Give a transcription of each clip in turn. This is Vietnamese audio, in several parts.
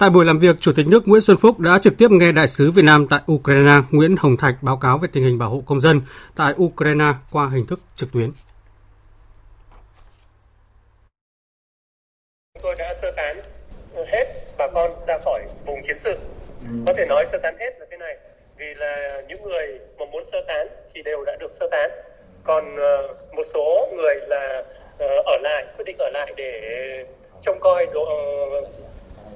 Tại buổi làm việc, Chủ tịch nước Nguyễn Xuân Phúc đã trực tiếp nghe Đại sứ Việt Nam tại Ukraine Nguyễn Hồng Thạch báo cáo về tình hình bảo hộ công dân tại Ukraine qua hình thức trực tuyến. Chúng tôi đã sơ tán hết bà con ra khỏi vùng chiến sự. Có thể nói sơ tán hết là thế này, vì là những người mà muốn sơ tán thì đều đã được sơ tán. Còn ờ, một số người là ờ, ở lại, quyết định ở lại để trông coi đồ, ờ,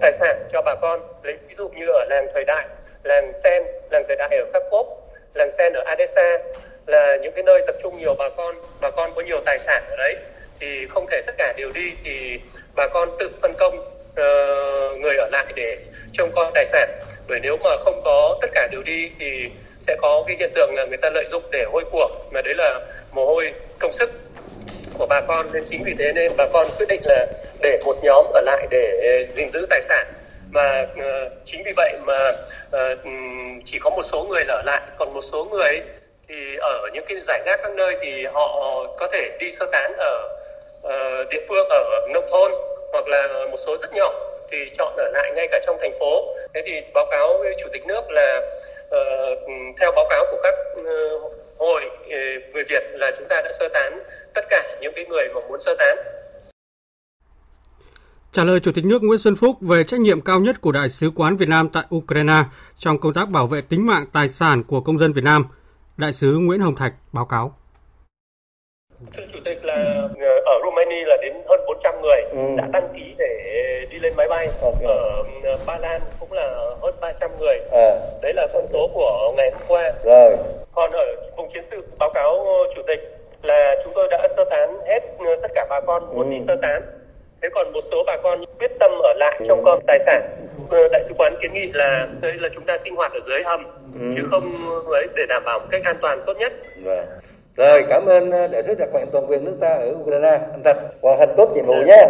tài sản cho bà con lấy ví dụ như ở làng thời đại làng sen làng thời đại ở kharkov làng sen ở Odessa là những cái nơi tập trung nhiều bà con bà con có nhiều tài sản ở đấy. Thì không thể tất cả đều đi thì bà con tự phân công uh, người ở lại để trông coi tài sản. Bởi nếu mà không có tất cả đều đi thì sẽ có cái hiện tượng là người ta lợi dụng để hôi của. Mà đấy là mồ hôi công sức của bà con nên chính vì thế nên bà con quyết định là để một nhóm ở lại để ờ, gìn giữ tài sản. Và uh, ờ, chính vì vậy mà uh, chỉ có một số người ở lại. Còn một số người thì ở những cái giải rác các nơi thì họ có thể đi sơ tán ở uh, địa phương ở nông thôn hoặc là một số rất nhỏ thì chọn ở lại ngay cả trong thành phố. Thế thì báo cáo với chủ tịch nước là uh, theo báo cáo của các uh, hội uh, người Việt là chúng ta đã sơ tán tất cả những cái người mà muốn sơ tán Trả lời Chủ tịch nước Nguyễn Xuân Phúc về trách nhiệm cao nhất của Đại sứ quán Việt Nam tại Ukraine trong công tác bảo vệ tính mạng tài sản của công dân Việt Nam, Đại sứ Nguyễn Hồng Thạch báo cáo. Thưa Chủ tịch là ờ, ở Romania là đến hơn 400 người ừ. đã đăng ký để đi lên máy bay. Okay. Ở ờ, Ba Lan cũng là hơn 300 người. À. Đấy là con số của ngày hôm qua. Rồi. Còn ở vùng chiến sự báo cáo Chủ tịch là chúng tôi đã sơ tán hết ờ, tất cả bà con muốn ừ. đi sơ tán. Thế còn một số bà con quyết tâm ở lại trong con tài sản. Ờ, đại sứ quán kiến nghị là đây là chúng ta sinh hoạt ở dưới hầm ừ. chứ không ấy để đảm bảo một cách an toàn tốt nhất. Rồi, rồi cảm ơn ờ, đại sứ đặc mệnh toàn quyền nước ta ở Ukraine. Anh thật hoàn thành tốt nhiệm vụ nhé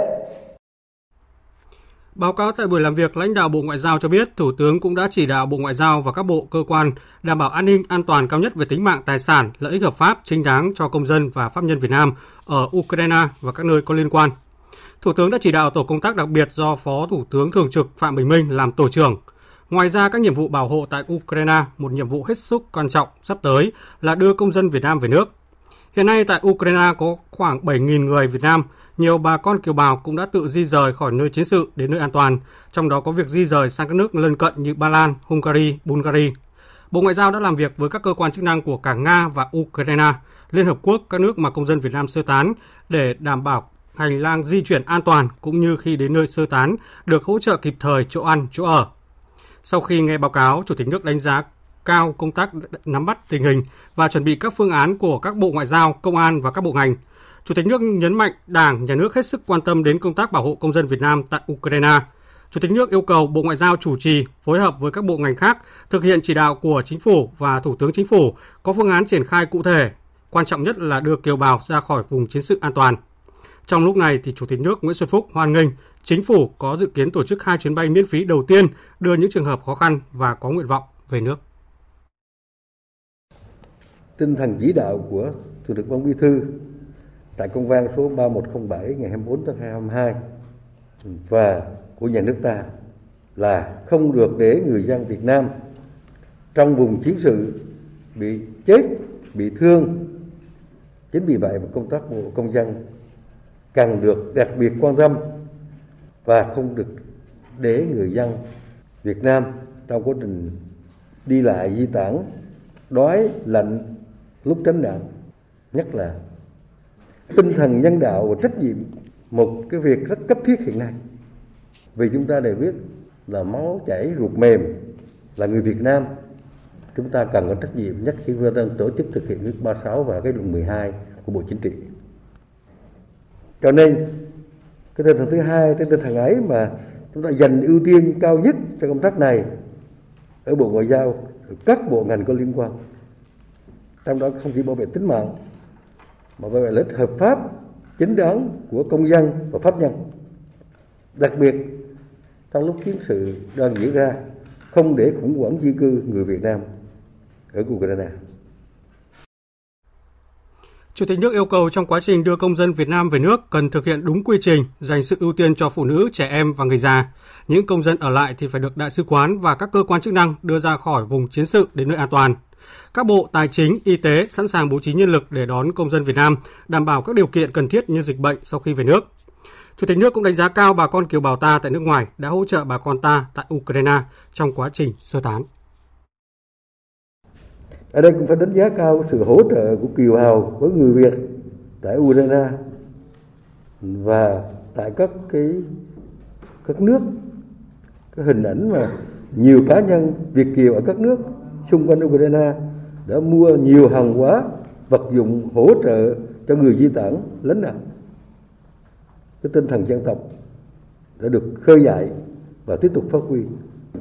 Báo cáo tại buổi làm việc, lãnh đạo Bộ Ngoại giao cho biết Thủ tướng cũng đã chỉ đạo Bộ Ngoại giao và các bộ cơ quan đảm bảo an ninh an toàn cao nhất về tính mạng tài sản, lợi ích hợp pháp chính đáng cho công dân và pháp nhân Việt Nam ở Ukraine và các nơi có liên quan. Thủ tướng đã chỉ đạo tổ công tác đặc biệt do Phó Thủ tướng Thường trực Phạm Bình Minh làm tổ trưởng. Ngoài ra, các nhiệm vụ bảo hộ tại Ukraine, một nhiệm vụ hết sức quan trọng sắp tới là đưa công dân Việt Nam về nước. Hiện nay tại Ukraine có khoảng 7.000 người Việt Nam, nhiều bà con kiều bào cũng đã tự di rời khỏi nơi chiến sự đến nơi an toàn, trong đó có việc di rời sang các nước lân cận như Ba Lan, Hungary, Bulgaria. Bộ Ngoại giao đã làm việc với các cơ quan chức năng của cả Nga và Ukraine, Liên Hợp Quốc, các nước mà công dân Việt Nam sơ tán để đảm bảo hành lang di chuyển an toàn cũng như khi đến nơi sơ tán được hỗ trợ kịp thời chỗ ăn, chỗ ở. Sau khi nghe báo cáo, Chủ tịch nước đánh giá cao công tác nắm bắt tình hình và chuẩn bị các phương án của các bộ ngoại giao, công an và các bộ ngành. Chủ tịch nước nhấn mạnh Đảng, Nhà nước hết sức quan tâm đến công tác bảo hộ công dân Việt Nam tại Ukraine. Chủ tịch nước yêu cầu Bộ Ngoại giao chủ trì phối hợp với các bộ ngành khác thực hiện chỉ đạo của chính phủ và Thủ tướng Chính phủ có phương án triển khai cụ thể. Quan trọng nhất là đưa kiều bào ra khỏi vùng chiến sự an toàn. Trong lúc này thì Chủ tịch nước Nguyễn Xuân Phúc hoan nghênh chính phủ có dự kiến tổ chức hai chuyến bay miễn phí đầu tiên đưa những trường hợp khó khăn và có nguyện vọng về nước. Tinh thần chỉ đạo của Chủ tịch Ban Bí thư tại công văn số 3107 ngày 24 tháng 2022 và của nhà nước ta là không được để người dân Việt Nam trong vùng chiến sự bị chết, bị thương. Chính vì vậy mà công tác bộ công dân cần được đặc biệt quan tâm và không được để người dân Việt Nam trong quá trình đi lại di tản đói lạnh lúc tránh nạn, nhất là tinh thần nhân đạo và trách nhiệm một cái việc rất cấp thiết hiện nay. Vì chúng ta đều biết là máu chảy ruột mềm là người Việt Nam. Chúng ta cần có trách nhiệm nhất khi vừa tổ chức thực hiện nước 36 và cái luận 12 của Bộ Chính trị. Cho nên, cái tinh thần thứ hai, cái tinh thần ấy mà chúng ta dành ưu tiên cao nhất cho công tác này ở bộ ngoại giao, các bộ ngành có liên quan trong đó không chỉ bảo vệ tính mạng mà bảo vệ lợi ích hợp pháp chính đáng của công dân và pháp nhân đặc biệt trong lúc chiến sự đang diễn ra không để khủng hoảng di cư người Việt Nam ở Ukraine. Chủ tịch nước yêu cầu trong quá trình đưa công dân Việt Nam về nước cần thực hiện đúng quy trình, dành sự ưu tiên cho phụ nữ, trẻ em và người già. Những công dân ở lại thì phải được đại sứ quán và các cơ quan chức năng đưa ra khỏi vùng chiến sự đến nơi an toàn. Các bộ Tài chính, Y tế sẵn sàng bố trí nhân lực để đón công dân Việt Nam, đảm bảo các điều kiện cần thiết như dịch bệnh sau khi về nước. Chủ tịch nước cũng đánh giá cao bà con kiều bào ta tại nước ngoài đã hỗ trợ bà con ta tại Ukraine trong quá trình sơ tán. Ở đây cũng phải đánh giá cao sự hỗ trợ của kiều bào với người Việt tại Ukraine và tại các cái các nước cái hình ảnh mà nhiều cá nhân Việt kiều ở các nước xung quanh Ukraine đã mua nhiều hàng hóa, vật dụng hỗ trợ cho người di tản, lánh nạn. Cái tinh thần dân tộc đã được khơi dậy và tiếp tục phát huy.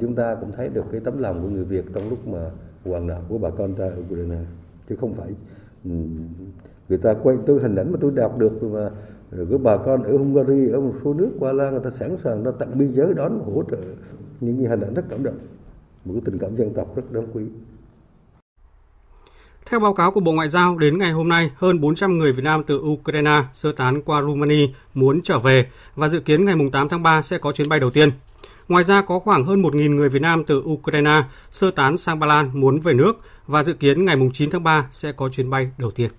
Chúng ta cũng thấy được cái tấm lòng của người Việt trong lúc mà hoàn nạn của bà con ta ở Ukraine. Chứ không phải ừ, người ta quay tôi hình ảnh mà tôi đọc được mà rồi cái bà con ở Hungary, ở một số nước, qua Lan, người ta sẵn sàng ra tận biên giới đón hỗ trợ những hình ảnh rất cảm động một cái tình cảm dân tộc rất đáng quý theo báo cáo của Bộ Ngoại giao, đến ngày hôm nay, hơn 400 người Việt Nam từ Ukraine sơ tán qua Romania muốn trở về và dự kiến ngày 8 tháng 3 sẽ có chuyến bay đầu tiên. Ngoài ra có khoảng hơn 1.000 người Việt Nam từ Ukraine sơ tán sang Ba Lan muốn về nước và dự kiến ngày 9 tháng 3 sẽ có chuyến bay đầu tiên.